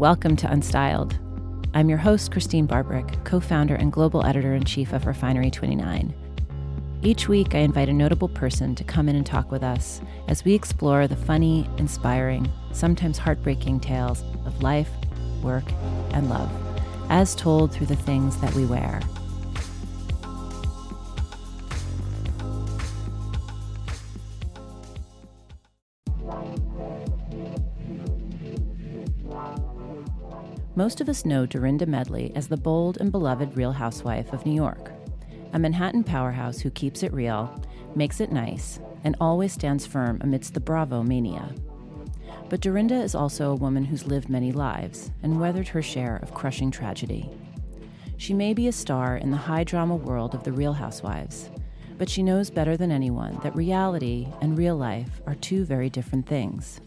Welcome to Unstyled. I'm your host, Christine Barbrick, co founder and global editor in chief of Refinery 29. Each week, I invite a notable person to come in and talk with us as we explore the funny, inspiring, sometimes heartbreaking tales of life, work, and love, as told through the things that we wear. Most of us know Dorinda Medley as the bold and beloved Real Housewife of New York, a Manhattan powerhouse who keeps it real, makes it nice, and always stands firm amidst the Bravo mania. But Dorinda is also a woman who's lived many lives and weathered her share of crushing tragedy. She may be a star in the high drama world of the Real Housewives, but she knows better than anyone that reality and real life are two very different things.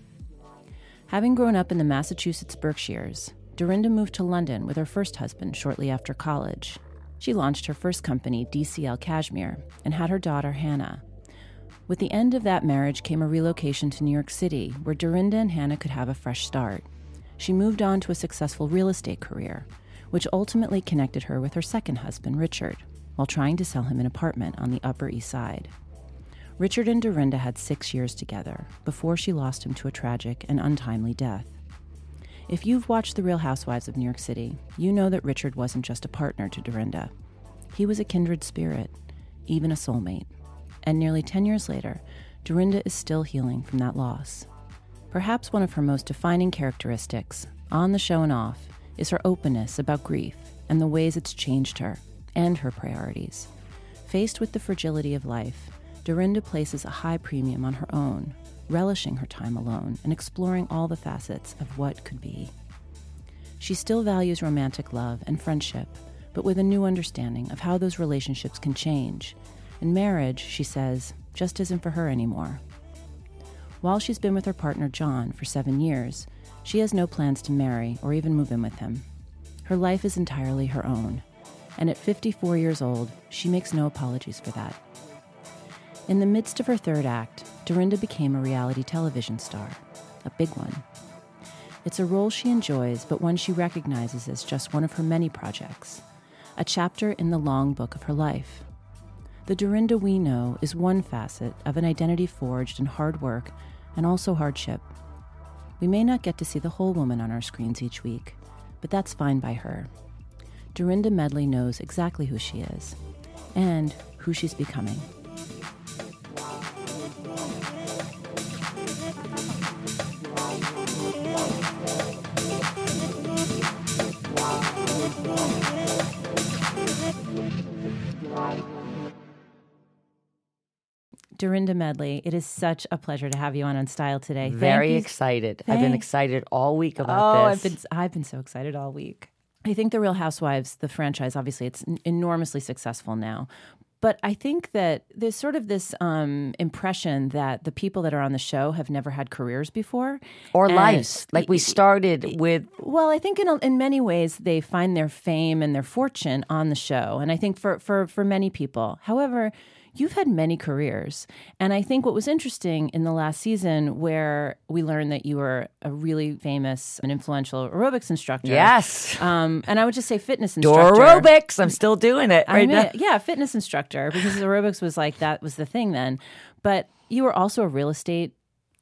Having grown up in the Massachusetts Berkshires, Dorinda moved to London with her first husband shortly after college. She launched her first company, DCL Cashmere, and had her daughter, Hannah. With the end of that marriage came a relocation to New York City, where Dorinda and Hannah could have a fresh start. She moved on to a successful real estate career, which ultimately connected her with her second husband, Richard, while trying to sell him an apartment on the Upper East Side. Richard and Dorinda had six years together before she lost him to a tragic and untimely death. If you've watched The Real Housewives of New York City, you know that Richard wasn't just a partner to Dorinda. He was a kindred spirit, even a soulmate. And nearly 10 years later, Dorinda is still healing from that loss. Perhaps one of her most defining characteristics, on the show and off, is her openness about grief and the ways it's changed her and her priorities. Faced with the fragility of life, Dorinda places a high premium on her own, relishing her time alone and exploring all the facets of what could be. She still values romantic love and friendship, but with a new understanding of how those relationships can change. And marriage, she says, just isn't for her anymore. While she's been with her partner John for seven years, she has no plans to marry or even move in with him. Her life is entirely her own, and at 54 years old, she makes no apologies for that. In the midst of her third act, Dorinda became a reality television star, a big one. It's a role she enjoys, but one she recognizes as just one of her many projects, a chapter in the long book of her life. The Dorinda we know is one facet of an identity forged in hard work and also hardship. We may not get to see the whole woman on our screens each week, but that's fine by her. Dorinda Medley knows exactly who she is and who she's becoming. Dorinda Medley, it is such a pleasure to have you on Unstyled today. Thank Very you. excited. I've been excited all week about Oh, this. I've been I've been so excited all week. I think The Real Housewives, the franchise, obviously, it's enormously successful now. But I think that there's sort of this um, impression that the people that are on the show have never had careers before. or And- lives. Like we started with Well, I think in a, in many ways they find their fame and their fortune on the show, and I think for for for many people. However, you've had many careers, and I think what was interesting in the last season, where we learned that you were a really famous and influential aerobics instructor. yes. Um, and I would just say fitness Door instructor. aerobics. I'm still doing it I right mean, now. yeah, fitness instructor because aerobics was like that was the thing then. But you were also a real estate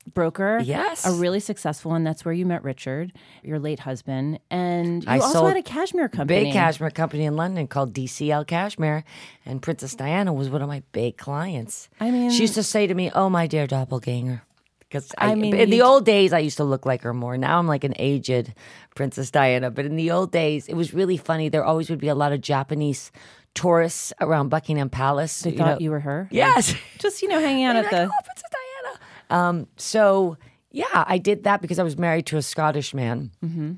broker. Yes. A really successful one. That's where you met Richard, your late husband. And you I also had a cashmere company. Big cashmere company in London called DCL Cashmere, and Princess Diana was one of my big clients. I mean- she used to say to me, "Oh, my dear doppelganger." Because I, I mean, in the old days, I used to look like her more. Now I'm like an aged Princess Diana. But in the old days, it was really funny. There always would be a lot of Japanese tourists around Buckingham Palace. They you thought know. you were her. Yes. Just, you know, hanging out at be the. oh. Um, so yeah, I did that because I was married to a Scottish man, mm-hmm.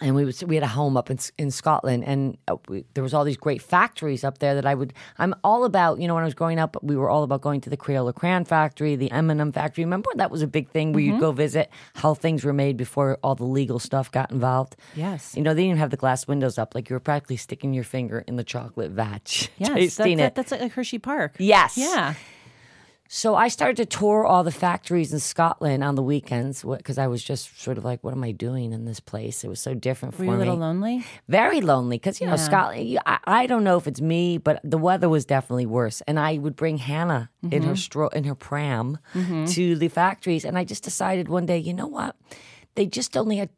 and we was we had a home up in in Scotland, and uh, we, there was all these great factories up there that I would. I'm all about you know when I was growing up, we were all about going to the Crayola Crayon factory, the M&M factory. Remember that was a big thing where you'd go visit how things were made before all the legal stuff got involved. Yes. You know, they didn't even have the glass windows up. Like you were practically sticking your finger in the chocolate vat, Yes, tasting it. that's like Hershey Park. Yes. Yeah. So I started to tour all the factories in Scotland on the weekends because I was just sort of like, what am I doing in this place? It was so different Were for you a little lonely? Very lonely because you know Scotland. I, I don't know if it's me, but the weather was definitely worse. And I would bring Hannah in Mm-hmm. her stro- in her pram to the factories, and I just decided one day, you know what? They just only had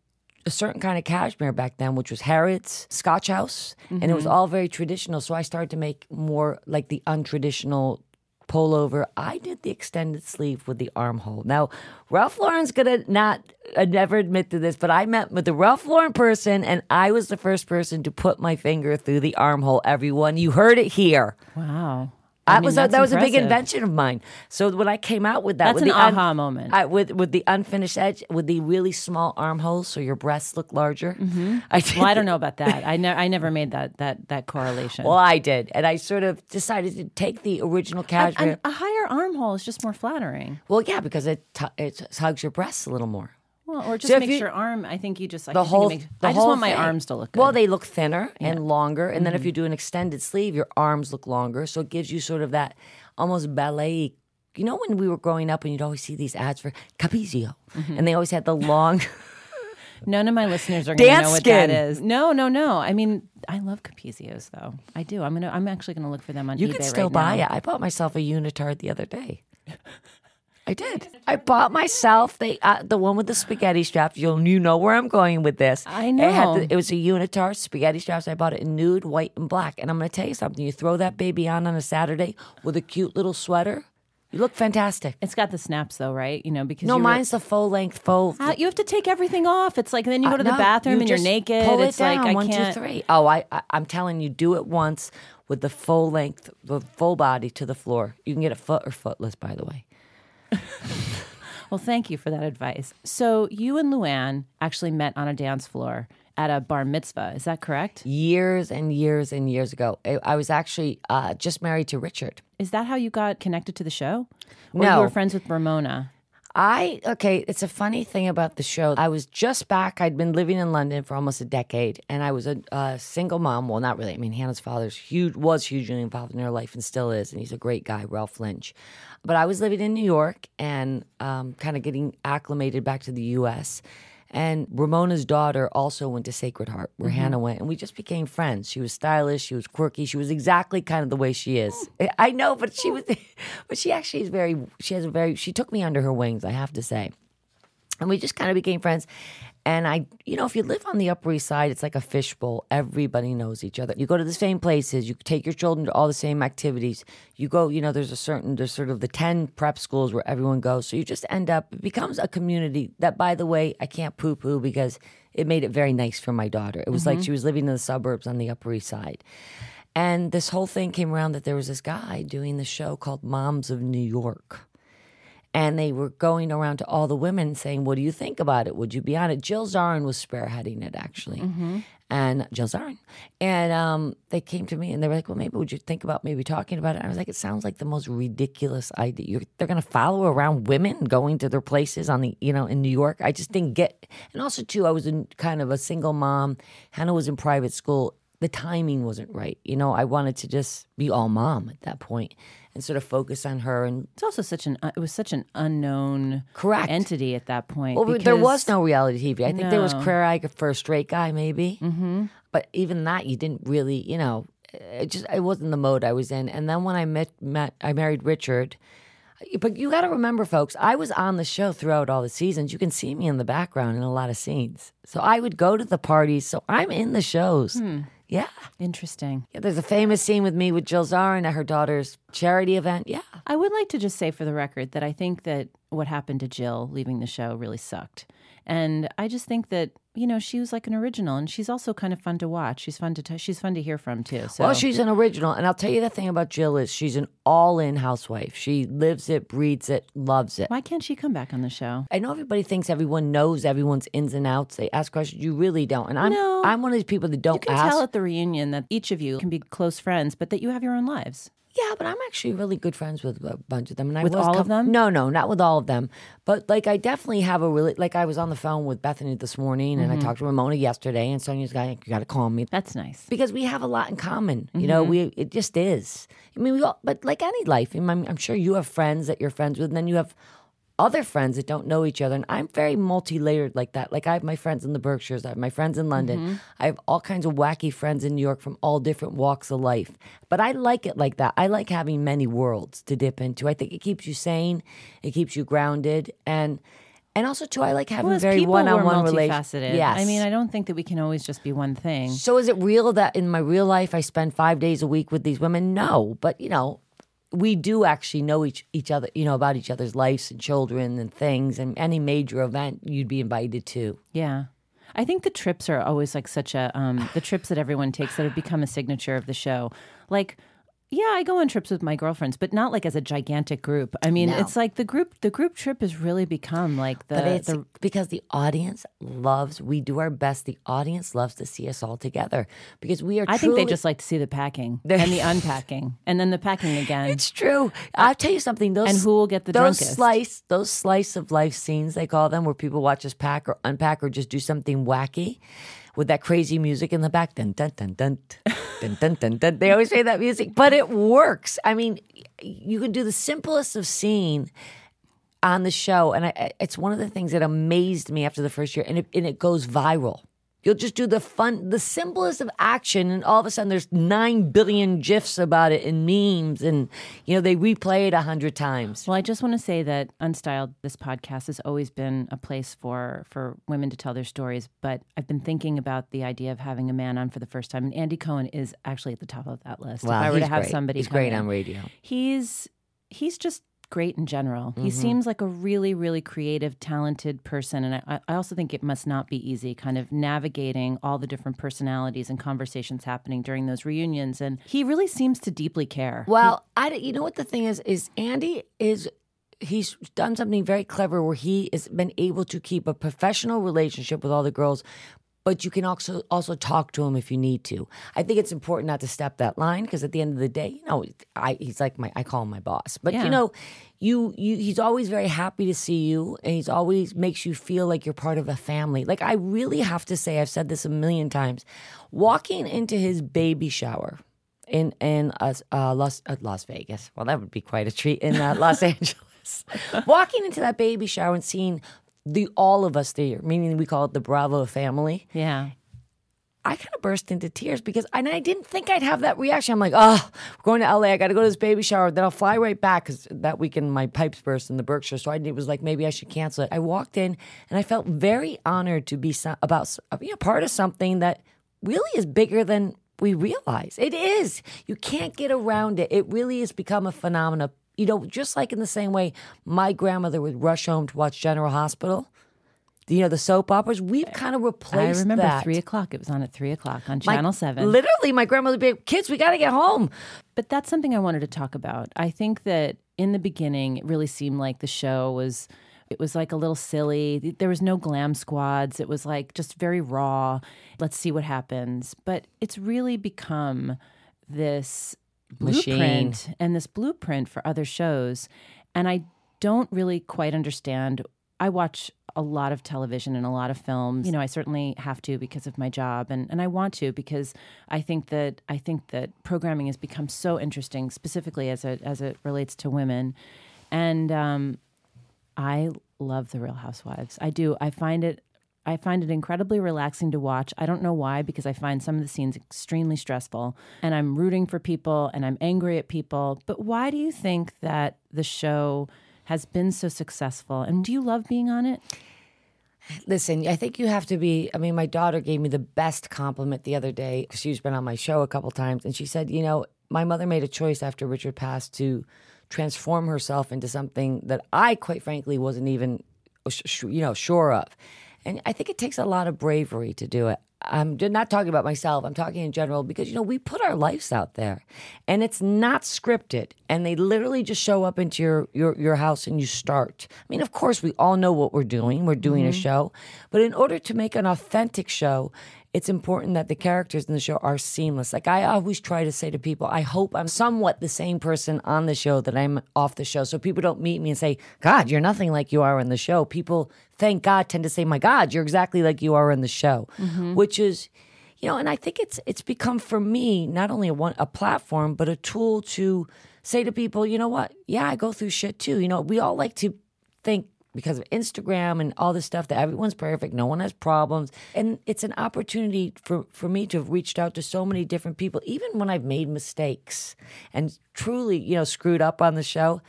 a certain kind of cashmere back then, which was Harrods, Scotch House, and it Mm-hmm. was all very traditional. So I started to make more like the untraditional pullover. I did the extended sleeve with the armhole. Now, Ralph Lauren's gonna not never admit to this, but I met with the Ralph Lauren person, and I was the first person to put my finger through the armhole. Everyone, you heard it here. Wow. That mean, was a, that was a big invention of mine. So when I came out with that, That's with an the aha moment. I, with with the unfinished edge, with the really small armholes, so your breasts look larger. Mm-hmm. I Well, I don't know about that. I, ne- I never made that that that correlation. Well, I did, and I sort of decided to take the original cashmere. And a higher armhole is just more flattering. well, yeah, because it t- it hugs your breasts a little more. Well, or just So makes you- your arm. I think you just like The whole, makes- the I just whole want my thing. arms to look good. Well, they look thinner and longer, and then Mm-hmm. if you do an extended sleeve, your arms look longer, so it gives you sort of that almost ballet. You know, when we were growing up, and you'd always see these ads for Capezio, Mm-hmm. and they always had the long. None of my listeners are going to know what that skin. is. No, no, no. I mean, I love Capezios though. I do. I'm gonna. I'm actually gonna look for them on You eBay can still right buy now. it. I bought myself a unitard the other day. I did. I bought myself the uh, the one with the spaghetti straps. You'll you know where I'm going with this. I It, had know. the, it was a unitard spaghetti straps. I bought it in nude, white, and black. And I'm going to tell you something. You throw that baby on on a Saturday with a cute little sweater. You look fantastic. It's got the snaps though, right? You know, because No, mine's the full length, full. How- you have to take everything off. It's like then you go to the Uh, No, bathroom you and you're naked. Pull it's it down. like I one, two, three. Oh, I, I, I'm telling you, do it once with the full length, the full body to the floor. You can get it foot or footless, by the way. Well, thank you for that advice. So you and Luann actually met on a dance floor at a bar mitzvah. Is that correct? years and years and years ago. I, I was actually uh, just married to Richard. Is that how you got connected to the show? Or No. you were friends with Ramona. I okay. It's a funny thing about the show. I was just back. I'd been living in London for almost a decade, and I was a, a single mom. Well, not really. I mean, Hannah's father's huge was hugely involved in her life and still is, and he's a great guy, Ralph Lynch. But I was living in New York and um, kind of getting acclimated back to the U.S. And Ramona's daughter also went to Sacred Heart, where mm-hmm. Hannah went, and we just became friends. She was stylish, she was quirky, she was exactly kind of the way she is. Oh. I know, but she oh. was, but she actually is very. She has a very. She took me under her wings, I have to say, and we just kind of became friends. And I, you know, if you live on the Upper East Side, it's like a fishbowl. Everybody knows each other. You go to the same places. You take your children to all the same activities. You go, you know, there's a certain, there's sort of the 10 prep schools where everyone goes. So you just end up, it becomes a community that, by the way, I can't poo poo because it made it very nice for my daughter. It was like mm-hmm. she was living in the suburbs on the Upper East Side. And this whole thing came around that there was this guy doing the show called Moms of New York and they were going around to all the women saying, "What do you think about it? Would you be on it?" Jill Zarin was spearheading it actually, and Jill Zarin, and um, they came to me and they were like, "Well, maybe would you think about maybe talking about it?" And I was like, "It sounds like the most ridiculous idea. You're, they're going to follow around women going to their places on the you know in New York. I just didn't get. And also too, I was in kind of a single mom. Hannah was in private school. The timing wasn't right. You know, I wanted to just be all mom at that point and sort of focus on her and It's also such an uh, it was such an unknown Correct. entity at that point. Well, there was no reality TV. I think there was No. Queer Eye for a straight guy, maybe. Mm-hmm. But even that, you didn't really, you know, it just it wasn't the mode I was in. And then when I met, met I married Richard. But you got to remember, folks, I was on the show throughout all the seasons. You can see me in the background in a lot of scenes. So I would go to the parties. So I'm in the shows. Hmm. Yeah. interesting. yeah. There's a famous scene with me with Jill Zarin at her daughter's charity event. Yeah. I would like to just say for the record that I think that what happened to Jill leaving the show really sucked. And I just think that, you know, she was like an original and she's also kind of fun to watch. She's fun to t- she's fun to hear from too. So Well, she's an original, and I'll tell you the thing about Jill is she's an all-in housewife. She lives it, breathes it, loves it. why can't she come back on the show? I know everybody thinks everyone knows everyone's ins and outs. They ask questions. You really don't, and I'm No. I'm one of these people that don't You can ask. tell at the reunion that each of you can be close friends, but that you have your own lives. Yeah, but I'm actually really good friends with a bunch of them. And I With was all of them? No, no, not with all of them. But like, I definitely have a really like. I was on the phone with Bethany this morning, and I mm-hmm. talked to Ramona yesterday, and Sonja's like, "You got to call me." That's nice. because we have a lot in common. You know, mm-hmm. we it just is. I mean, we all, but like any life, I mean, I'm sure you have friends that you're friends with, and then you have other friends that don't know each other. And I'm very multi-layered like that. Like I have my friends in the Berkshires, I have my friends in London, mm-hmm. I have all kinds of wacky friends in New York from all different walks of life. But I like it like that. I like having many worlds to dip into. I think it keeps you sane, it keeps you grounded, and. And also, too, I like having Well, very people, one-on-one relationships. multifaceted. Yes, I mean, I don't think that we can always just be one thing. so is it real that in my real life I spend five days a week with these women? No, but you know, we do actually know each each other, you know, about each other's lives and children and things. And any major event, you'd be invited to. Yeah. I think the trips are always like such a um the trips that everyone takes that have become a signature of the show. Like yeah, I go on trips with my girlfriends, but not like as a gigantic group. I mean, No. it's like the group the group trip has really become like the But it's the because the audience loves. We do our best. The audience loves to see us all together because we are. I think they just like to see the packing and the unpacking and then the packing again. It's true. I'll tell you something. Those And who will get the those drunkest? slice those slice of life scenes they call them, where people watch us pack or unpack or just do something wacky, with that crazy music in the back. Dun dun dun dun dun dun dun dun. They always say that music, but it works. I mean, you can do the simplest of scene on the show, and I, it's one of the things that amazed me after the first year, and it, and it goes viral. You'll just do the fun, the simplest of action, and all of a sudden there's nine billion gifs about it and memes, and you know they replay it a hundred times. Well, I just want to say that Unstyled, this podcast, has always been a place for for women to tell their stories. But I've been thinking about the idea of having a man on for the first time, and Andy Cohen is actually at the top of that list. Wow, if I were to have great. somebody, He's great in. on radio. He's he's just great in general. Mm-hmm. He seems like a really, really creative, talented person, and I, I also think it must not be easy, kind of navigating all the different personalities and conversations happening during those reunions. And he really seems to deeply care. Well, I you know what the thing is is Andy is he's done something very clever where he has been able to keep a professional relationship with all the girls but you can also also talk to him if you need to. I think it's important not to step that line because at the end of the day, you know, I he's like my I call him my boss. But Yeah. you know, you you he's always very happy to see you and he's always makes you feel like you're part of a family. Like I really have to say I've said this a million times. Walking into his baby shower in in uh, uh, Las uh, Las Vegas. Well, that would be quite a treat in uh, Los Angeles. Walking into that baby shower and seeing the all of us there, meaning we call it the Bravo family. Yeah. I kind of burst into tears because and I didn't think I'd have that reaction. I'm like, oh, we're going to LA. I got to go to this baby shower. Then I'll fly right back because that weekend my pipes burst in the Berkshire. So I it was like maybe I should cancel it. I walked in and I felt very honored to be so, about be a part of something that really is bigger than we realize. It is. You can't get around it. It really has become a phenomenon. You know, just like in the same way my grandmother would rush home to watch General Hospital. You know the soap operas. We've kind of replaced. I remember that. three o'clock. It was on at three o'clock on My- Channel Seven. Literally, my grandmother would be like, kids, we got to get home. But that's something I wanted to talk about. I think that in the beginning, it really seemed like the show was. It was like a little silly. There was no glam squads. It was like just very raw. Let's see what happens. But it's really become this Machine. blueprint and this blueprint for other shows. And I don't really quite understand. I watch a lot of television and a lot of films. You know, I certainly have to because of my job and, and I want to because I think that I think that programming has become so interesting, specifically as it as it relates to women. And um, I love the Real Housewives. I do. I find it I find it incredibly relaxing to watch. I don't know why because I find some of the scenes extremely stressful and I'm rooting for people and I'm angry at people. But why do you think that the show has been so successful and do you love being on it? Listen, I think you have to be. I mean, my daughter gave me the best compliment the other day. Because she's been on my show a couple times, and she said, you know, my mother made a choice after Richard passed to transform herself into something that I, quite frankly, wasn't even, uh, sh- you know, sure of. And I think it takes a lot of bravery to do it. I'm not talking about myself. I'm talking in general because you know we put our lives out there, and it's not scripted, and they literally just show up into your your your house and you start. I mean, of course, we all know what we're doing. We're doing mm-hmm. a show, but in order to make an authentic show, it's important that the characters in the show are seamless. Like I always try to say to people, I hope I'm somewhat the same person on the show that I'm off the show. So people don't meet me and say, God, you're nothing like you are in the show. People, thank God, tend to say, My God, you're exactly like you are in the show, mm-hmm. which is, you know, and I think it's it's become for me not only a one a platform, but a tool to say to people, you know what? Yeah, I go through shit too. You know, we all like to think because of Instagram and all this stuff that everyone's perfect, no one has problems. And it's an opportunity for, for me to have reached out to so many different people, even when I've made mistakes and truly, you know, screwed up on the show.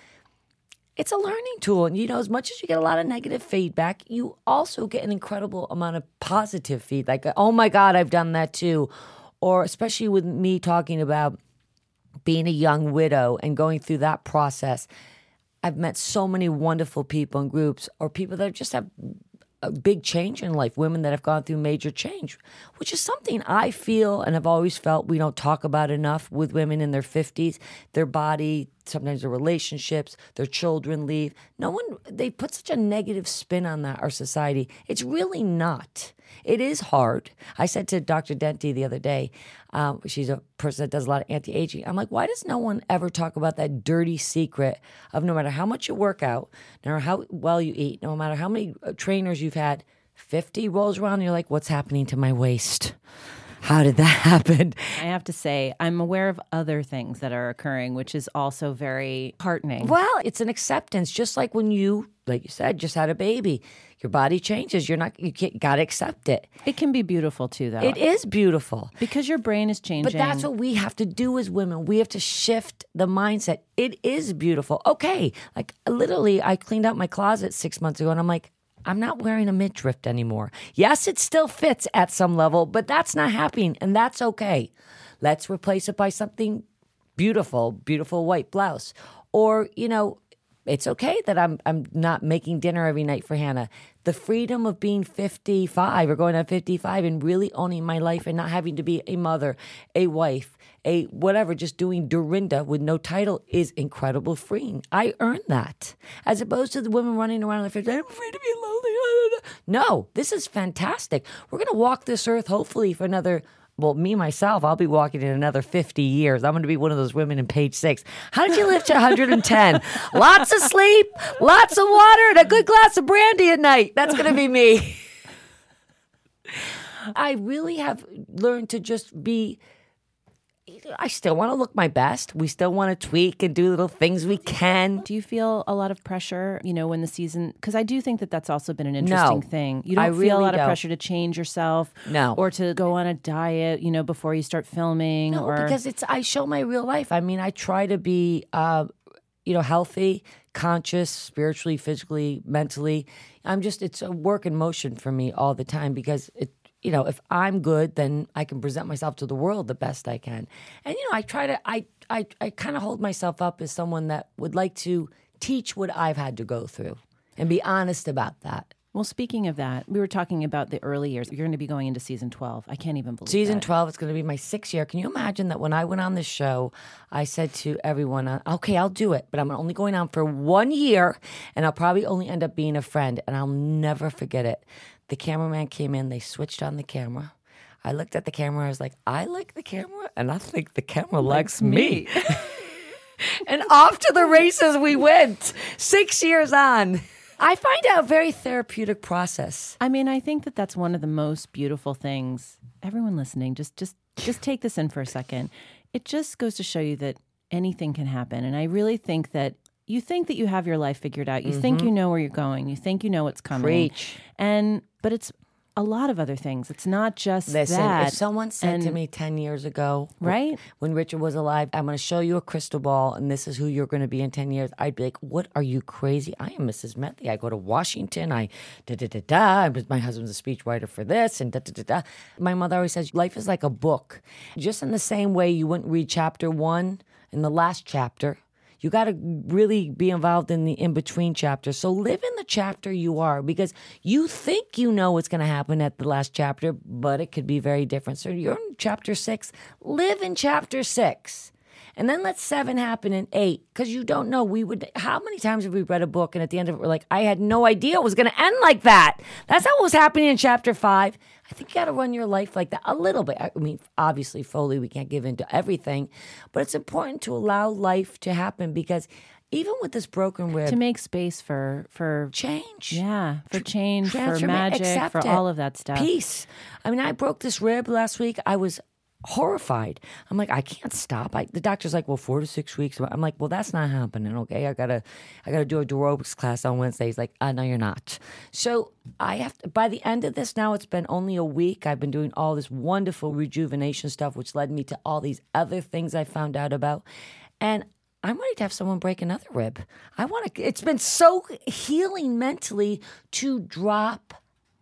It's a learning tool. And, you know, as much as you get a lot of negative feedback, you also get an incredible amount of positive feedback. Like, oh my God, I've done that too. Or especially with me talking about being a young widow and going through that process I've met so many wonderful people in groups or people that just have a big change in life, women that have gone through major change, which is something I feel and have always felt we don't talk about enough with women in their 50s. Their body, sometimes their relationships, their children leave. No one, they put such a negative spin on that, our society. It's really not. It is hard. I said to Dr. Denti the other day, um, she's a person that does a lot of anti aging. I'm like, why does no one ever talk about that dirty secret of no matter how much you work out, no matter how well you eat, no matter how many uh, trainers you've had, 50 rolls around and you're like, what's happening to my waist? How did that happen? I have to say, I'm aware of other things that are occurring, which is also very heartening. Well, it's an acceptance, just like when you, like you said, just had a baby. Your body changes. You're not, you got to accept it. It can be beautiful too, though. It is beautiful. Because your brain is changing. But that's what we have to do as women. We have to shift the mindset. It is beautiful. Okay. Like literally, I cleaned out my closet six months ago and I'm like, I'm not wearing a midriff anymore. Yes, it still fits at some level, but that's not happening, and that's okay. Let's replace it by something beautiful, beautiful white blouse. Or, you know, it's okay that I'm I'm not making dinner every night for Hannah. The freedom of being 55 or going on 55 and really owning my life and not having to be a mother, a wife, a whatever, just doing Dorinda with no title is incredible freeing. I earned that. As opposed to the women running around like, I'm afraid to be lonely. No, this is fantastic. We're going to walk this earth hopefully for another well, me myself, I'll be walking in another 50 years. I'm going to be one of those women in page six. How did you live to 110? lots of sleep, lots of water, and a good glass of brandy at night. That's going to be me. I really have learned to just be I still want to look my best. We still want to tweak and do little things we can. Do you feel a lot of pressure, you know, when the season? Because I do think that that's also been an interesting no, thing. You don't I feel really a lot don't. of pressure to change yourself, no, or to go on a diet, you know, before you start filming. No, or... because it's I show my real life. I mean, I try to be, uh, you know, healthy, conscious, spiritually, physically, mentally. I'm just it's a work in motion for me all the time because it you know, if I'm good, then I can present myself to the world the best I can. And you know, I try to I I I kind of hold myself up as someone that would like to teach what I've had to go through and be honest about that. Well, speaking of that, we were talking about the early years. You're going to be going into season 12. I can't even believe it. Season that. 12 is going to be my sixth year. Can you imagine that when I went on the show, I said to everyone, uh, okay, I'll do it, but I'm only going on for one year and I'll probably only end up being a friend. And I'll never forget it. The cameraman came in, they switched on the camera. I looked at the camera, I was like, I like the camera, and I think the camera likes, likes me. me. and off to the races we went, six years on. I find out a very therapeutic process. I mean, I think that that's one of the most beautiful things. Everyone listening, just just just take this in for a second. It just goes to show you that anything can happen, and I really think that you think that you have your life figured out. You mm-hmm. think you know where you're going. You think you know what's coming. Preach. And but it's a lot of other things. It's not just Listen, that. If someone said and, to me 10 years ago, right? When Richard was alive, I'm going to show you a crystal ball and this is who you're going to be in 10 years, I'd be like, what are you crazy? I am Mrs. Medley. I go to Washington. I da da da da. My husband's a speechwriter for this and da da da da. My mother always says, life is like a book. Just in the same way you wouldn't read chapter one in the last chapter You got to really be involved in the in between chapter. So live in the chapter you are because you think you know what's going to happen at the last chapter, but it could be very different. So you're in chapter six. Live in chapter six. And then let seven happen in eight because you don't know. We would, how many times have we read a book and at the end of it, we're like, I had no idea it was going to end like that. That's how it was happening in chapter five. I think you got to run your life like that a little bit. I mean, obviously, Foley, we can't give into everything, but it's important to allow life to happen because even with this broken rib, to make space for for change. Yeah, for change, for magic, for it. all of that stuff. Peace. I mean, I broke this rib last week. I was horrified. I'm like, I can't stop. I, the doctor's like, well, four to six weeks. I'm like, well, that's not happening. Okay, I gotta, I gotta do a aerobics class on Wednesday. He's like, uh, no, you're not. So I have to. By the end of this, now it's been only a week. I've been doing all this wonderful rejuvenation stuff, which led me to all these other things I found out about, and. I'm ready to have someone break another rib. I want to. It's been so healing mentally to drop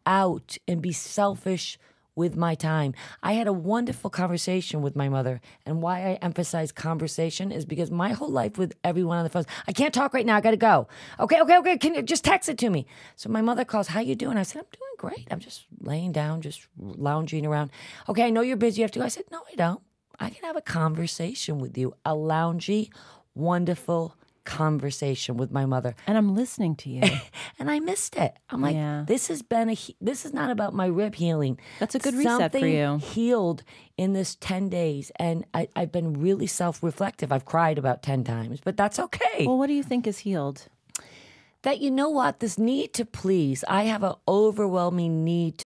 out and be selfish with my time. I had a wonderful conversation with my mother, and why I emphasize conversation is because my whole life with everyone on the phone, I can't talk right now. I got to go. Okay, okay, okay. Can you just text it to me? So my mother calls. How you doing? I said I'm doing great. I'm just laying down, just lounging around. Okay, I know you're busy. You have to go. I said no, I don't. I can have a conversation with you, a loungy, wonderful conversation with my mother And I'm listening to you. and I missed it. I'm like, Yeah. this has been a. he- This is not about my rib healing. That's a good reset for you. Healed in this ten days, and I, I've been really self-reflective. I've cried about ten times, but that's okay. well, what do you think is healed? that you know what, this need to please. I have an overwhelming need to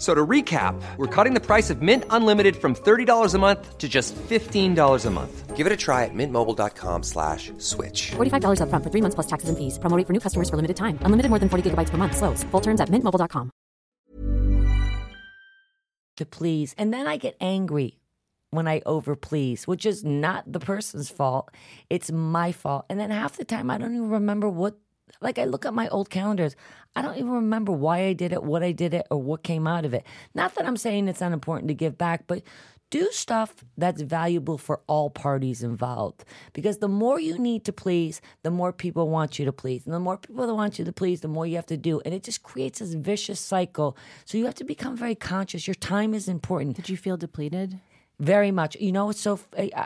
F- So to recap, we're cutting the price of Mint Unlimited from $30 a month to just $15 a month. Give it a try at mintmobile.com slash switch. $45 upfront for three months plus taxes and fees. Promo rate for new customers for limited time. Unlimited more than 40 gigabytes per month. Slows. Full terms at mintmobile.com. to please, and then I get angry when I overplease, which is not the person's fault. It's my fault. And then half the time, I don't even remember what. Like I look at my old calendars, I don't even remember why I did it, what I did it, or what came out of it. Not that I'm saying it's not important to give back, but do stuff that's valuable for all parties involved. Because the more you need to please, the more people want you to please. And the more people that want you to please, the more you have to do. And it just creates this vicious cycle. So you have to become very conscious. Your time is important. Did you feel depleted? Very much. You know, it's so,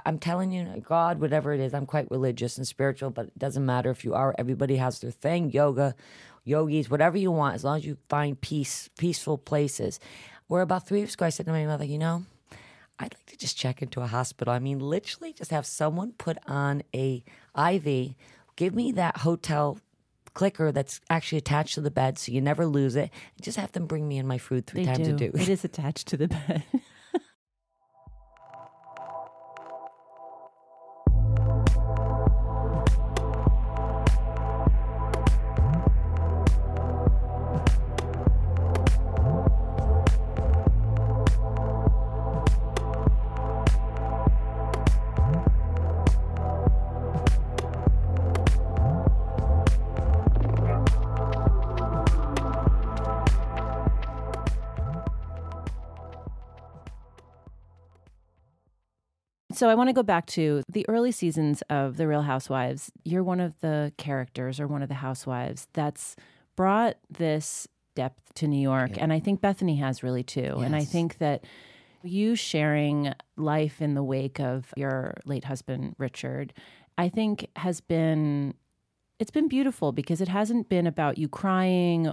I'm telling you, God, whatever it is, I'm quite religious and spiritual, but it doesn't matter if you are. Everybody has their thing, yoga, yogis, whatever you want, as long as you find peace, peaceful places. Where about three weeks ago, I said to my mother, you know, I'd like to just check into a hospital. I mean, literally just have someone put on a IV, give me that hotel clicker that's actually attached to the bed so you never lose it, just have them bring me in my food three They times do. a day. It is attached to the bed. So I want to go back to the early seasons of The Real Housewives. You're one of the characters or one of the housewives that's brought this depth to New York. And I think Bethany has really too. And I think that you sharing life in the wake of your late husband, Richard, I think has been it's been beautiful because it hasn't been about you crying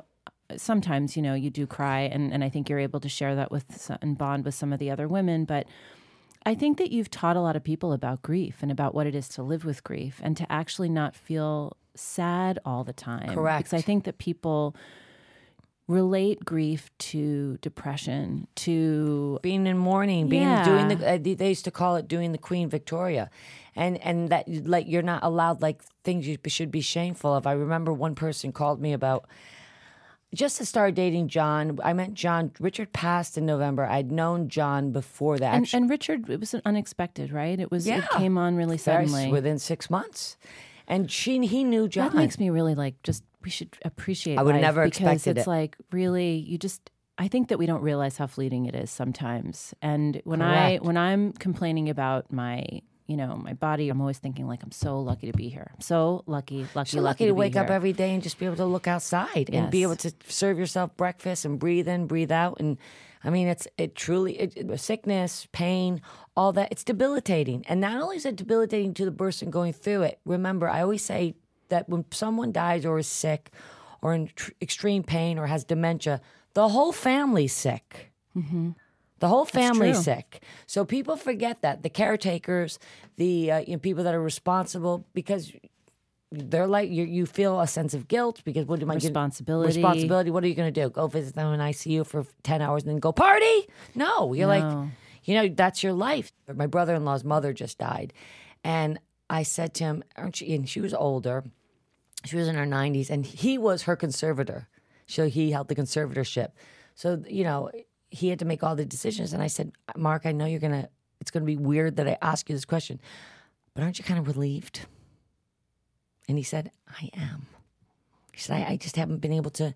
sometimes you know you do cry and, and i think you're able to share that with and bond with some of the other women but i think that you've taught a lot of people about grief and about what it is to live with grief and to actually not feel sad all the time Correct. because i think that people relate grief to depression to being in mourning, being doing the Yeah. uh, they they used to call it doing the Queen Victoria, and and that like you're not allowed like things you should be shameful of. I remember one person called me about. Just to start dating John, I met John. Richard passed in November. I'd known John before that. And, and Richard, it was unexpected, right? It was. It Yeah. came on really suddenly. within six months, and she he knew John. That makes me really like just we should appreciate. I would never because expected it's it. like really you just. I think that we don't realize how fleeting it is sometimes. And when I when I'm complaining about my you know my body, I'm always thinking like I'm so lucky to be here. I'm so lucky, lucky, so lucky to be wake up every day and just be able to look outside and be able to serve yourself breakfast and breathe in, breathe out. And I mean, it's it truly it, it- sickness, pain, all that. It's debilitating, and not only is it debilitating to the person going through it. Remember, I always say that when someone dies or is sick, or in tr- extreme pain or has dementia, the whole family's sick. Mm-hmm. The whole family's sick. So people forget that the caretakers, the uh, you know, people that are responsible, because they're like you. You feel a sense of guilt because what am I gonna- Responsibility. Responsibility. What are you going to do? Go visit them in ICU for ten hours and then go party? No, you're like, you know, that's your life. My brother-in-law's mother just died, and I said to him, "Aren't you?" And she was older. She was in her 90s, and he was her conservator. So he held the conservatorship. So, you know, he had to make all the decisions. And I said, Mark, I know you're going to, it's going to be weird that I ask you this question, but aren't you kind of relieved? And he said, I am. He said, I, I just haven't been able to,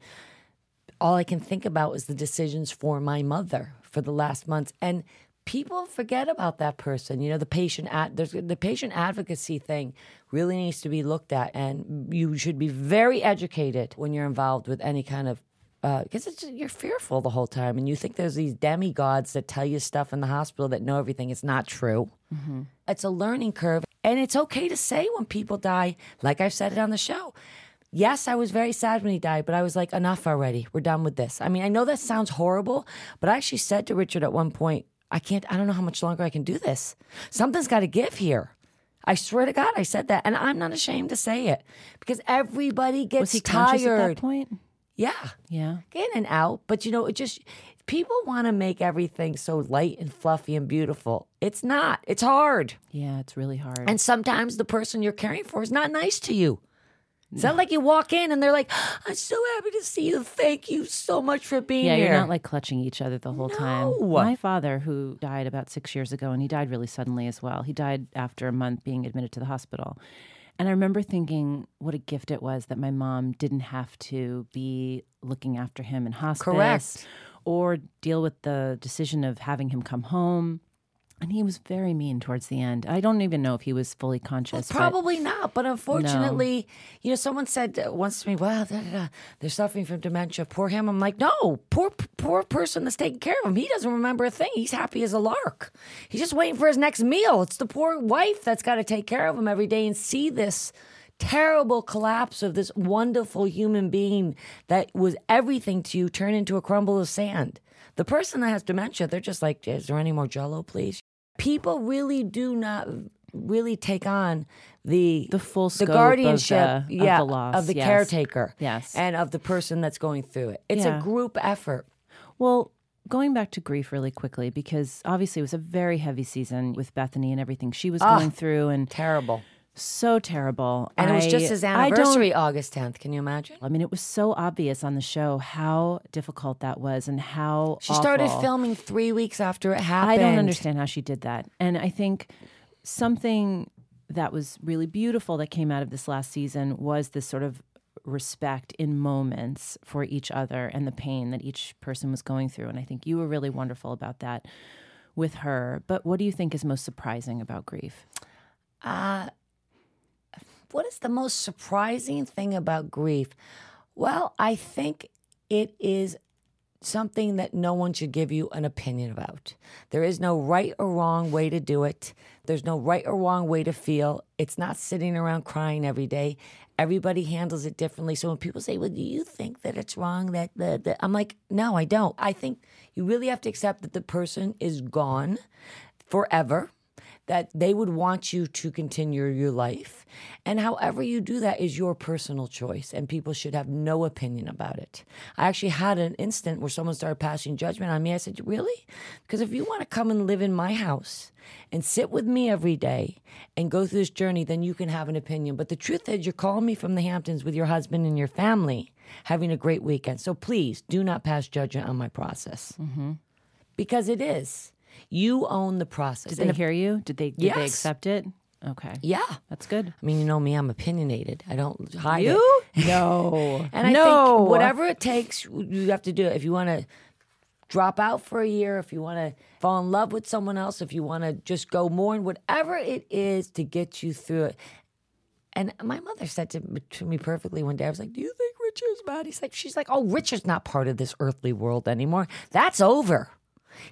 all I can think about is the decisions for my mother for the last months. And people forget about that person. You know, the patient ad, the patient advocacy thing really needs to be looked at, and you should be very educated when you're involved with any kind of. Uh, because it's you're fearful the whole time, and you think there's these demigods that tell you stuff in the hospital that know everything. It's not true. Mm-hmm. It's a learning curve, and it's okay to say when people die. Like I've said it on the show. Yes, I was very sad when he died, but I was like, enough already. We're done with this. I mean, I know that sounds horrible, but I actually said to Richard at one point, I can't, I don't know how much longer I can do this. Something's got to give here. I swear to God, I said that. And I'm not ashamed to say it because everybody gets Was he tired. at that point? Yeah. Yeah. In and out. But you know, it just, people want to make everything so light and fluffy and beautiful. It's not, it's hard. Yeah, it's really hard. And sometimes the person you're caring for is not nice to you. It's not like you walk in and they're like, I'm so happy to see you. Thank you so much for being yeah, here. Yeah, you're not like clutching each other the whole time. My father, who died about six years ago, and he died really suddenly as well. He died after a month being admitted to the hospital. And I remember thinking what a gift it was that my mom didn't have to be looking after him in hospice Correct. or deal with the decision of having him come home. And he was very mean towards the end. I don't even know if he was fully conscious. but- Probably not, but unfortunately, you know, someone said once to me, "Well, da, da, da, they're suffering from dementia. Poor him." I'm like, "No, poor, poor person that's taking care of him. He doesn't remember a thing. He's happy as a lark. He's just waiting for his next meal. It's the poor wife that's got to take care of him every day and see this." Terrible collapse of this wonderful human being that was everything to you turn into a crumble of sand. The person that has dementia, they're just like, is there any more jello, please? People really do not really take on the The full the scope of guardianship the- of the loss, of the yes. caretaker Yes. and of the person that's going through it. It's Yeah. a group effort. Well, going back to grief really quickly, because obviously it was a very heavy season with Bethany and everything she was ah, going through, and Terrible. So terrible. And it was just I- his I don't- anniversary, August 10th. Can you imagine? I mean, it was so obvious on the show how difficult that was and how She started filming three weeks after it happened. I don't understand how she did that. And I think something that was really beautiful that came out of this last season was this sort of respect in moments for each other and the pain that each person was going through. And I think you were really wonderful about that with her. But what do you think is most surprising about grief? Uh, What is the most surprising thing about grief? Well, I think it is something that no one should give you an opinion about. There is no right or wrong way to do it. There's no right or wrong way to feel. It's not sitting around crying every day. Everybody handles it differently. So when people say, "Well, do you think that it's wrong that the, the I'm like, "No, I don't. I think you really have to accept that the person is gone forever." That they would want you to continue your life. And however you do that is your personal choice, and people should have no opinion about it. I actually had an instant where someone started passing judgment on me. I said, Really? Because if you want to come and live in my house and sit with me every day and go through this journey, then you can have an opinion. But the truth is, you're calling me from the Hamptons with your husband and your family having a great weekend. So please do not pass judgment on my process mm-hmm. because it is. You own the process. Did they hear you? Did they? Did they accept it? Okay. Yeah. That's good. I mean, you know me, I'm opinionated. I don't hide it. You? No. And I no. think whatever it takes, you have to do it. If you want to drop out for a year, if you want to fall in love with someone else, if you want to just go mourn, whatever it is to get you through it. And my mother said to me, to me perfectly one day, I was like, Do you think Richard's bad? He's like, She's like, Oh, Richard's not part of this earthly world anymore. That's over.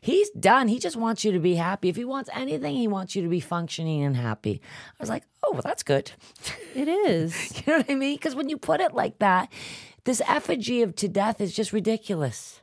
He's done. He just wants you to be happy. If he wants anything, he wants you to be functioning and happy. I was like, Oh, well, that's good. It is. You know what I mean? Because when you put it like that, this effigy of to death is just ridiculous.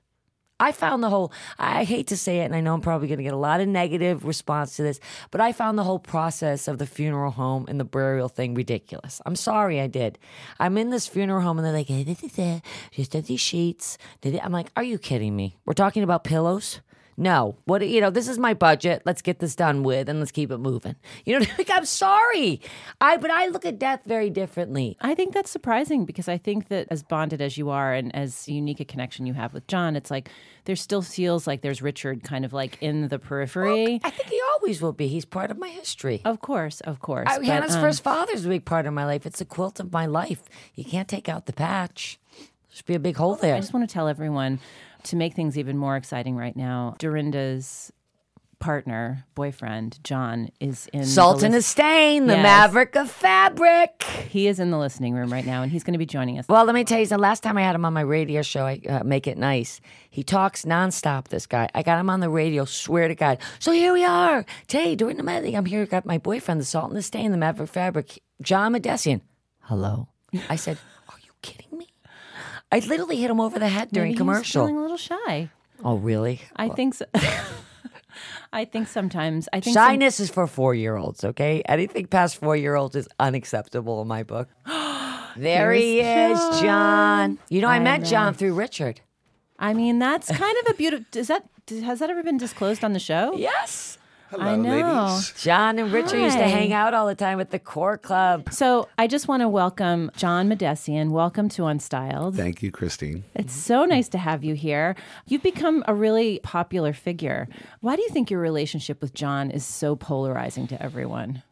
I found the whole, I hate to say it, and I know I'm probably going to get a lot of negative response to this, but I found the whole process of the funeral home and the burial thing ridiculous. I'm sorry I did. I'm in this funeral home and they're like, "Eh, da, da, da, just did these sheets. I'm like, are you kidding me? We're talking about pillows? No. What, you know, this is my budget. Let's get this done with and let's keep it moving. You know, like, I'm sorry. I, but I look at death very differently. I think that's surprising because I think that as bonded as you are and as unique a connection you have with John, it's like there still feels like there's Richard kind of like in the periphery. I think he always will be. He's part of my history. Of course, of course. I, but, Hannah's um, first father's a big part of my life. It's a quilt of my life. You can't take out the patch. There's be a big hole there. I just want to tell everyone to make things even more exciting right now. Dorinda's partner, boyfriend, John, is in the Sultan lis- of Stain, the Yes. maverick of fabric. He is in the listening room right now, and he's going to be joining us. Well, let me tell you, the last time I had him on my radio show, I uh, make it nice. He talks nonstop. This guy, I got him on the radio. Swear to God. So here we are today during the medley. I'm here. Got my boyfriend, the Sultan of Stain, the maverick fabric, John Mahdessian. Hello. I said, Are you kidding me? I literally hit him over the head during Maybe he's commercial. feeling a little shy. Oh, really? I think so. I think sometimes I think some- Shyness is for four year olds, okay? Anything past four year olds is unacceptable in my book. there he is, John. You know, I, met John through Richard. I mean, that's kind of a beautiful. Is that has that ever been disclosed on the show? Yes. I know. John and Richard used to hang out all the time at the Core Club. So I just want to welcome John Mahdessian. Welcome to Unstyled. Thank you, Christene. It's so nice to have you here. You've become a really popular figure. Why do you think your relationship with John is so polarizing to everyone?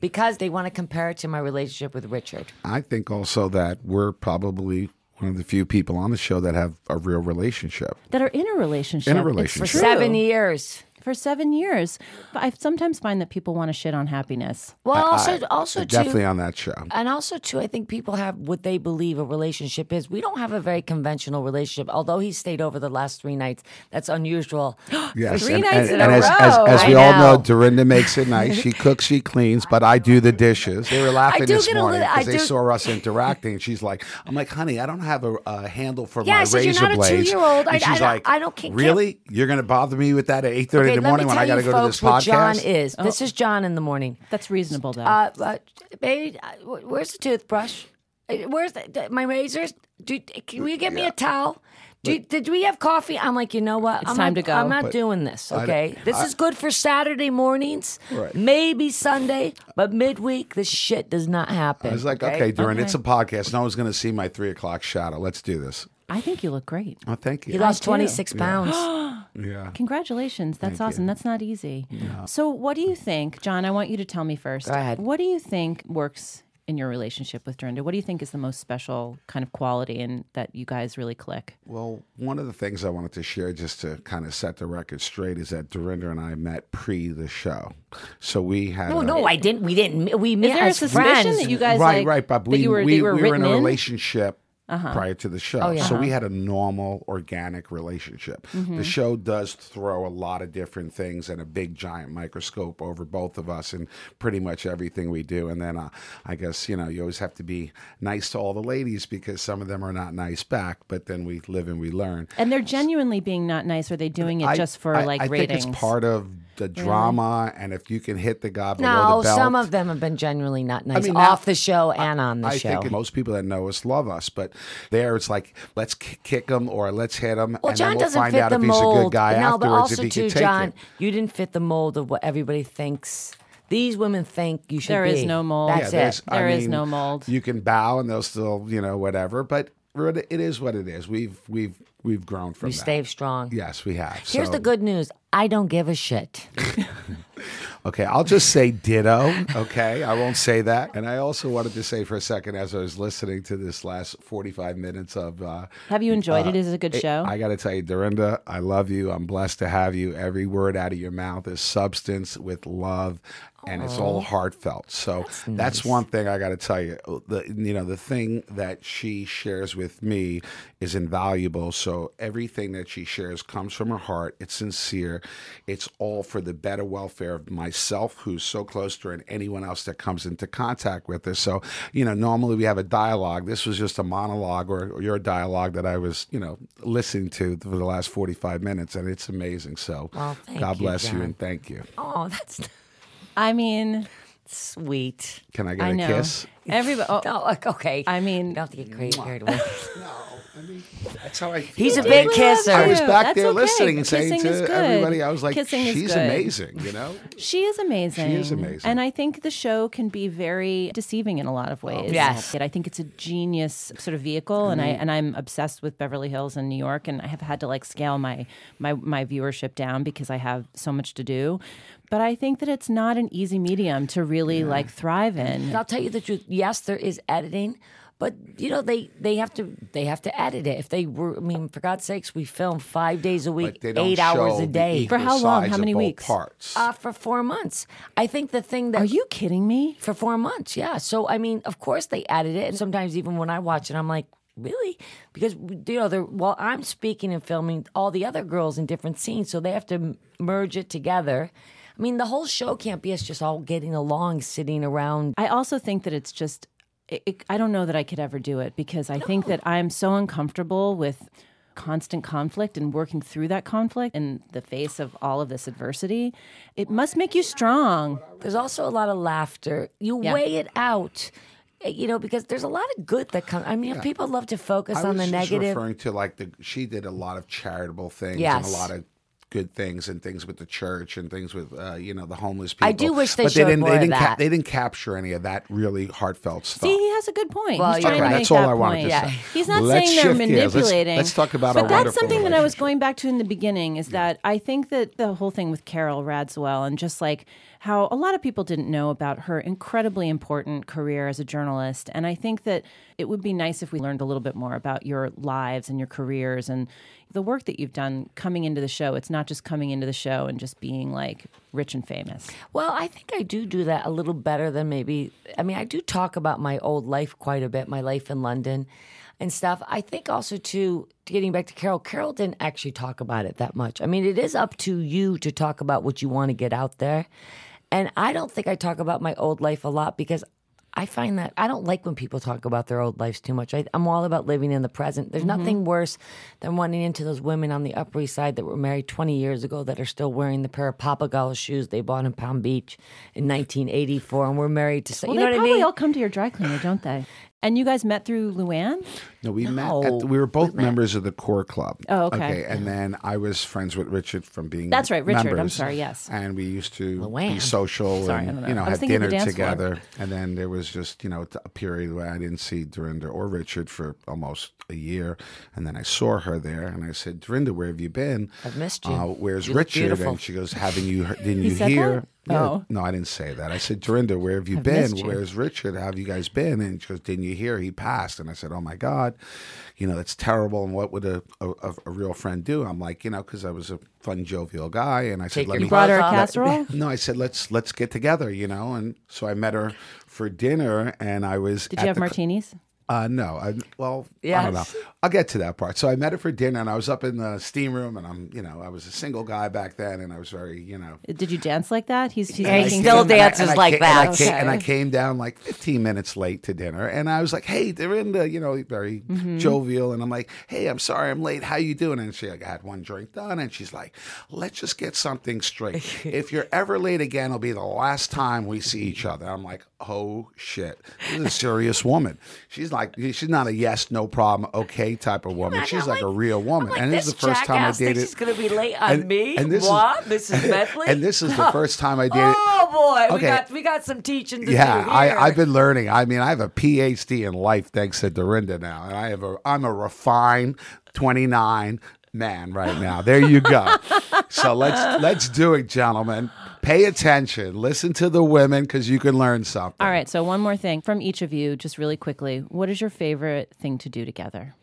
Because they want to compare it to my relationship with Richard. I think also that we're probably one of the few people on the show that have a real relationship. That are in a relationship. In a It's relationship. For True. seven years. For seven years. But I sometimes find that people want to shit on happiness. Well, also, also too, Definitely on that show. And also, too, I think people have what they believe a relationship is. We don't have a very conventional relationship. Although he stayed over the last three nights, that's unusual. Yes, Three and, nights and, in a and as, as, row. as I we all know, know. Dorinda makes it nice. She cooks, she cleans, but I do the dishes. They were laughing this morning because they do- saw us interacting. She's like, "I'm like, honey, I don't have a, a handle for Yeah, I my said, "You're razor not a two-year-old. I- And she's I- like, I don't- can't- really? You're going to bother me with that at 8:30 Okay, in the let morning me when tell I got to you go to folks this what podcast? John is. This is John in the morning. That's reasonable, though. Uh, uh, baby, uh, where's the toothbrush? Uh, Where's the, the- my razors? Do, can we get me a towel? Do, did we have coffee? I'm like, you know what? It's I'm time not, to go. I'm not But doing this. I- Okay, this I- is good for Saturday mornings, Right. maybe Sunday, but midweek this shit does not happen. I was like, okay, Dorinda, it's a podcast. No one's going to see my three o'clock shadow. Let's do this. I think you look great. Oh, thank you. He lost do. 26 pounds. yeah. Congratulations. That's awesome. That's not easy. So, what do you think, John? I want you to tell me first. Go ahead. What do you think works in your relationship with Dorinda? What do you think is the most special kind of quality and that you guys really click? Well, one of the things I wanted to share just to kind of set the record straight is that Dorinda and I met pre the show. So we had No, a- no, I didn't. We didn't. We Is met there a as suspicion friends. that you guys right, like, right. But that we, you were, we, that you were we were in written a in? relationship prior to the show. Oh, yeah. So we had a normal, organic relationship. Mm-hmm. The show does throw a lot of different things and a big, giant microscope over both of us and pretty much everything we do. And then uh, I guess, you know, you always have to be nice to all the ladies because some of them are not nice back, but then we live and we learn. And they're genuinely being not nice. Or are they doing it I- just for I- like I ratings? think it's part of the drama, and if you can hit the guy below No, the belt. some of them have been genuinely not nice mean, now- off the show and on the I show. think most people that know us love us, but there it's like let's kick him or let's hit him, well, and John then we'll doesn't find fit out the if he's mold. a good guy no, afterwards but also if he too, can take John, it. you didn't fit the mold of what everybody thinks. These women think you should There be. is no mold. That's Yeah, it. I There is mean, no mold. You can bow and they'll still, you know, whatever. But it is what it is. We've we've we've grown from We that. stayed strong. Yes, we have. Here's So- the good news. I don't give a shit. Okay, I'll just say ditto. Okay, I won't say that. And I also wanted to say for a second, as I was listening to this last forty-five minutes of, uh, Have you enjoyed it? Is it a good show? I got to tell you, Dorinda, I love you. I'm blessed to have you. Every word out of your mouth is substance with love, and it's all heartfelt. So that's, one thing I got to tell you. Oh, the you know the thing that she shares with me is invaluable. So everything that she shares comes from her heart. It's sincere. It's all for the better welfare of myself, who's so close to her, and anyone else that comes into contact with her. So you know, normally we have a dialogue. This was just a monologue or, or your dialogue that I was you know listening to for the last 45 minutes, and it's amazing. So Well, God you, bless you and thank you. Oh, that's I mean, sweet. Can I get I a know. kiss? Everybody. Oh, Oh, like, okay. I mean- don't to get crazy carried away. No, I mean that's how I. Feel. He's a big loves kisser. I was back That's there okay. listening and saying to everybody, I was like, Kissing is "She's amazing," you know. She is amazing. She is amazing. And I think the show can be very deceiving in a lot of oh, ways. Yes. I think it's a genius sort of vehicle and I mm-hmm. and I'm obsessed with Beverly Hills and New York and I have had to like scale my my my viewership down because I have so much to do. But I think that it's not an easy medium to really like thrive in. And I'll tell you the truth. Yes, there is editing, but you know they they have to they have to edit it. If they were, I mean, for God's sakes, we film five days a week, eight hours a day For how long? How many weeks? Parts. uh, for four months. I think the thing that Are you kidding me? for four months. Yeah. So I mean, of course they edit it, and sometimes even when I watch it, I'm like, really? Because you know, they're while I'm speaking and filming, all the other girls in different scenes, so they have to merge it together. I mean, the whole show can't be us just all getting along, sitting around. I also think that it's just, it, it, I don't know that I could ever do it because I think that I'm so uncomfortable with constant conflict and working through that conflict in the face of all of this adversity. It must make you strong. There's also a lot of laughter. You Yeah. weigh it out. eh, You know, because there's a lot of good that comes. I mean, people love to focus I on was the just negative. referring to like the she did a lot of charitable things and a lot of good things and things with the church and things with uh, you know the homeless people. I do wish they but showed they didn't, more they of didn't that. they didn't capture any of that really heartfelt stuff. See, he has a good point. Well, He's you're trying right. to make That's all that I wanted point. to Yeah. say. He's not Let's saying they're shift gears. Let's- manipulating. let's talk about but our that's something that I was going back to in the beginning is that I think that the whole thing with Carol Radziwill and just like how a lot of people didn't know about her incredibly important career as a journalist. And I think that it would be nice if we learned a little bit more about your lives and your careers and the work that you've done coming into the show. It's not just coming into the show and just being like rich and famous. Well, I think I do do that a little better than maybe. I mean, I do talk about my old life quite a bit, my life in London and stuff. I think also, too, getting back to Carol, Carol didn't actually talk about it that much. I mean, it is up to you to talk about what you want to get out there. And I don't think I talk about my old life a lot because I find that I don't like when people talk about their old lives too much. I, I'm all about living in the present. There's mm-hmm. nothing worse than running into those women on the Upper East Side that were married 20 years ago that are still wearing the pair of Pappagallo shoes they bought in Palm Beach in 1984 and we're married to. Well, you know they what I probably mean? all come to your dry cleaner, don't they? And you guys met through Luann? No, we met. No, At the, we were both members of the core club. Oh, okay. and then I was friends with Richard from being. That's right, Richard. I'm sorry, yes. And we used to Luann. be social Sorry, and you know I was have thinking of the dinner dance floor. together. And then there was just you know a period where I didn't see Dorinda or Richard for almost a year, and then I saw her there, and I said, Dorinda, where have you been? I've missed you. Uh, where's You Richard? And she goes, Haven't you? Heard, didn't He you said hear? that? Yeah. Oh. No, I didn't say that. I said, Dorinda, where have you I've been? you. Where's Richard? How have you guys been? And she goes, Didn't you hear? He passed. And I said, Oh my God, you know, that's terrible. And what would a, a, a- a real friend do? I'm like, you know, because I was a fun, jovial guy. And I Take said, Let your me. Brought her a Let- casserole? No, I said, Let's let's get together, you know. And so I met her for dinner and I was. Did you have the cl- martinis? Uh, no, I, well, I don't know. I'll get to that part. So I met her for dinner, and I was up in the steam room, and I'm, you know, I was a single guy back then, and I was very, you know, Did you dance like that? He's, he's Yeah, he making still some- and I- dances and I like and I that. ca- And I came down like 15 minutes late to dinner, and I was like, "Hey, they're in the, you know, very jovial." And I'm like, "Hey, I'm sorry, I'm late. How you doing?" And she like, I had one drink done, and she's like, "Let's just get something straight. if you're ever late again, it'll be the last time we see each other." I'm like, "Oh shit, this is a serious woman." She's like, she's not a yes, no problem, okay type of woman. She's like, like- a real woman, like, and this is the first time I dated. she's gonna be late on me? this What, is, Mrs. Bentley? And this is the first time I dated. Oh boy, we Okay. got we got some teaching to Yeah, do I. I've been learning. I mean, I have a PhD in life thanks to Dorinda now, and I have a I'm a refined 29 man right now. There you go. so let's let's do it, gentlemen. Pay attention. Listen to the women because you can learn something. All right. So one more thing from each of you, just really quickly. What is your favorite thing to do together?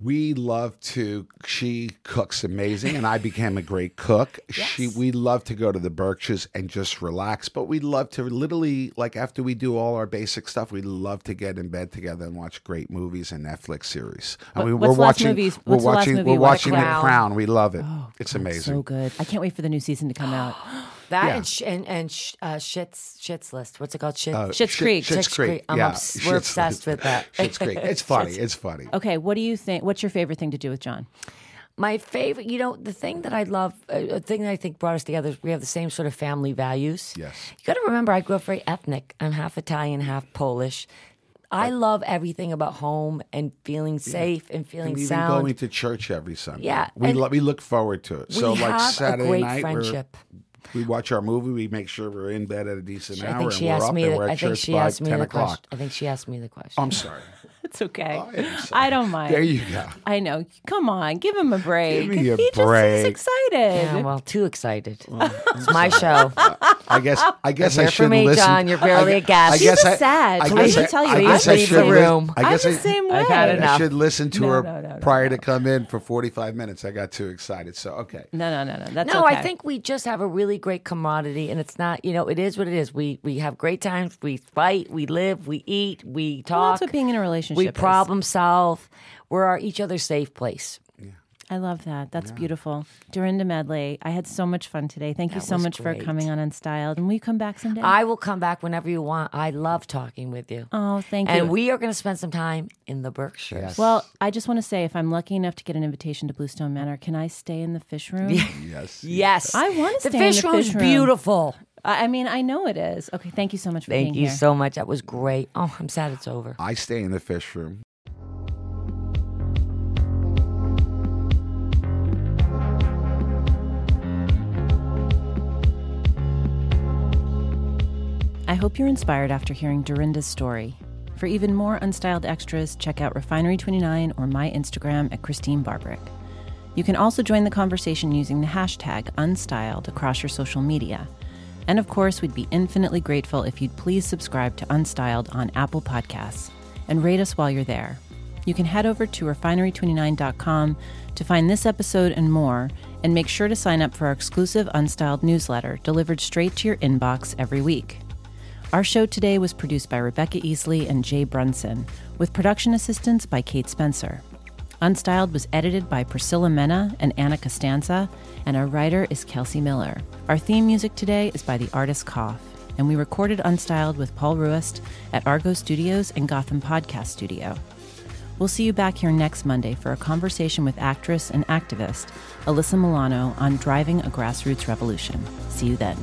We love to. She cooks amazing, and I became a great cook. She, we love to go to the Berkshires and just relax, but we love to literally, like after we do all our basic stuff, we love to get in bed together and watch great movies and Netflix series. I mean, we're watching. movies- We're the watching. movie We're watching The Crown. Crown. We love it. Oh, it's amazing. So good. I can't wait for the new season to come out. that yeah. and sh- and, and sh- uh, shits shits list. What's it called? Shit. Uh, Schitt's Shit- Creek. Schitt's Schitt's Creek. Creek. I'm yeah, obs- we're Schitt's- obsessed with that. Schitt's Creek. It's funny. It's funny. Okay. What do you think? What's your favorite thing to do with John? My favorite, you know, the thing that I love, uh, a thing that I think brought us together we have the same sort of family values. Yes. You got to remember, I grew up very ethnic. I'm half Italian, half Polish. I love everything about home and feeling safe and feeling And even sound. going to church every Sunday. Yeah, we and lo- we look forward to it. we so like Saturday a great night, we're- friendship. We watch our movie. We make sure we're in bed at a decent I hour, think and she we're asked up me. and The, I think she by asked me ten the o'clock. question. I think she asked me the question. I'm sorry. It's okay. Oh, I. I don't mind. There you go. I know. Come on, give him a break. Give me a he just break. is excited. yeah, well, too excited. it's my show. Uh, I guess I guess Here I shouldn't me, listen. John. You're barely I, a guest. I She's guess a I, sad. I Let guess me I, tell you, I please guess I leave the should room. I I'm guess the same way. I've had I should listen to No, her no, no, no, prior no. to come in for 45 minutes. I got too excited. So okay. No, no, no, no. That's No, okay. I think we just have a really great commodity, and it's not, you know, it is what it is. We we have great times. We fight. We live. We eat. We Well, talk. that's what being in a relationship we is. problem solve. We're our each other's safe place. I love that. That's beautiful. Dorinda Medley, I had so much fun today. Thank you That so was much for coming on Unstyled. And will you come back someday? I will come back whenever you want. I love talking with you. oh, thank you. and we are going to spend some time in the Berkshires. well, I just want to say, if I'm lucky enough to get an invitation to Bluestone Manor, can I stay in the fish room? Yes. yes, I wanna The stay in fish the fish room. Is beautiful. I, I mean, I know it is. Okay, thank you so much for Thank being you so much. That was great. Oh, I'm sad it's over. I stay in the fish room. I hope you're inspired after hearing Dorinda's story. For even more unstyled extras, check out Refinery29 or my Instagram at Christene Barberich. You can also join the conversation using the hashtag unstyled across your social media. And of course, we'd be infinitely grateful if you'd please subscribe to Unstyled on Apple Podcasts and rate us while you're there. You can head over to refinery29.com to find this episode and more, and make sure to sign up for our exclusive Unstyled newsletter delivered straight to your inbox every week. Our show today was produced by Rebecca Easley and Jay Brunson, with production assistance by Kate Spencer. Unstyled was edited by Priscilla Mena and Anna Costanza, and our writer is Kelsey Miller. Our theme music today is by the artist Cough, and we recorded Unstyled with Paul Ruest at Argot Studios and Gotham Podcast Studio. We'll see you back here next Monday for a conversation with actress and activist Alyssa Milano on driving a grassroots revolution. See you then.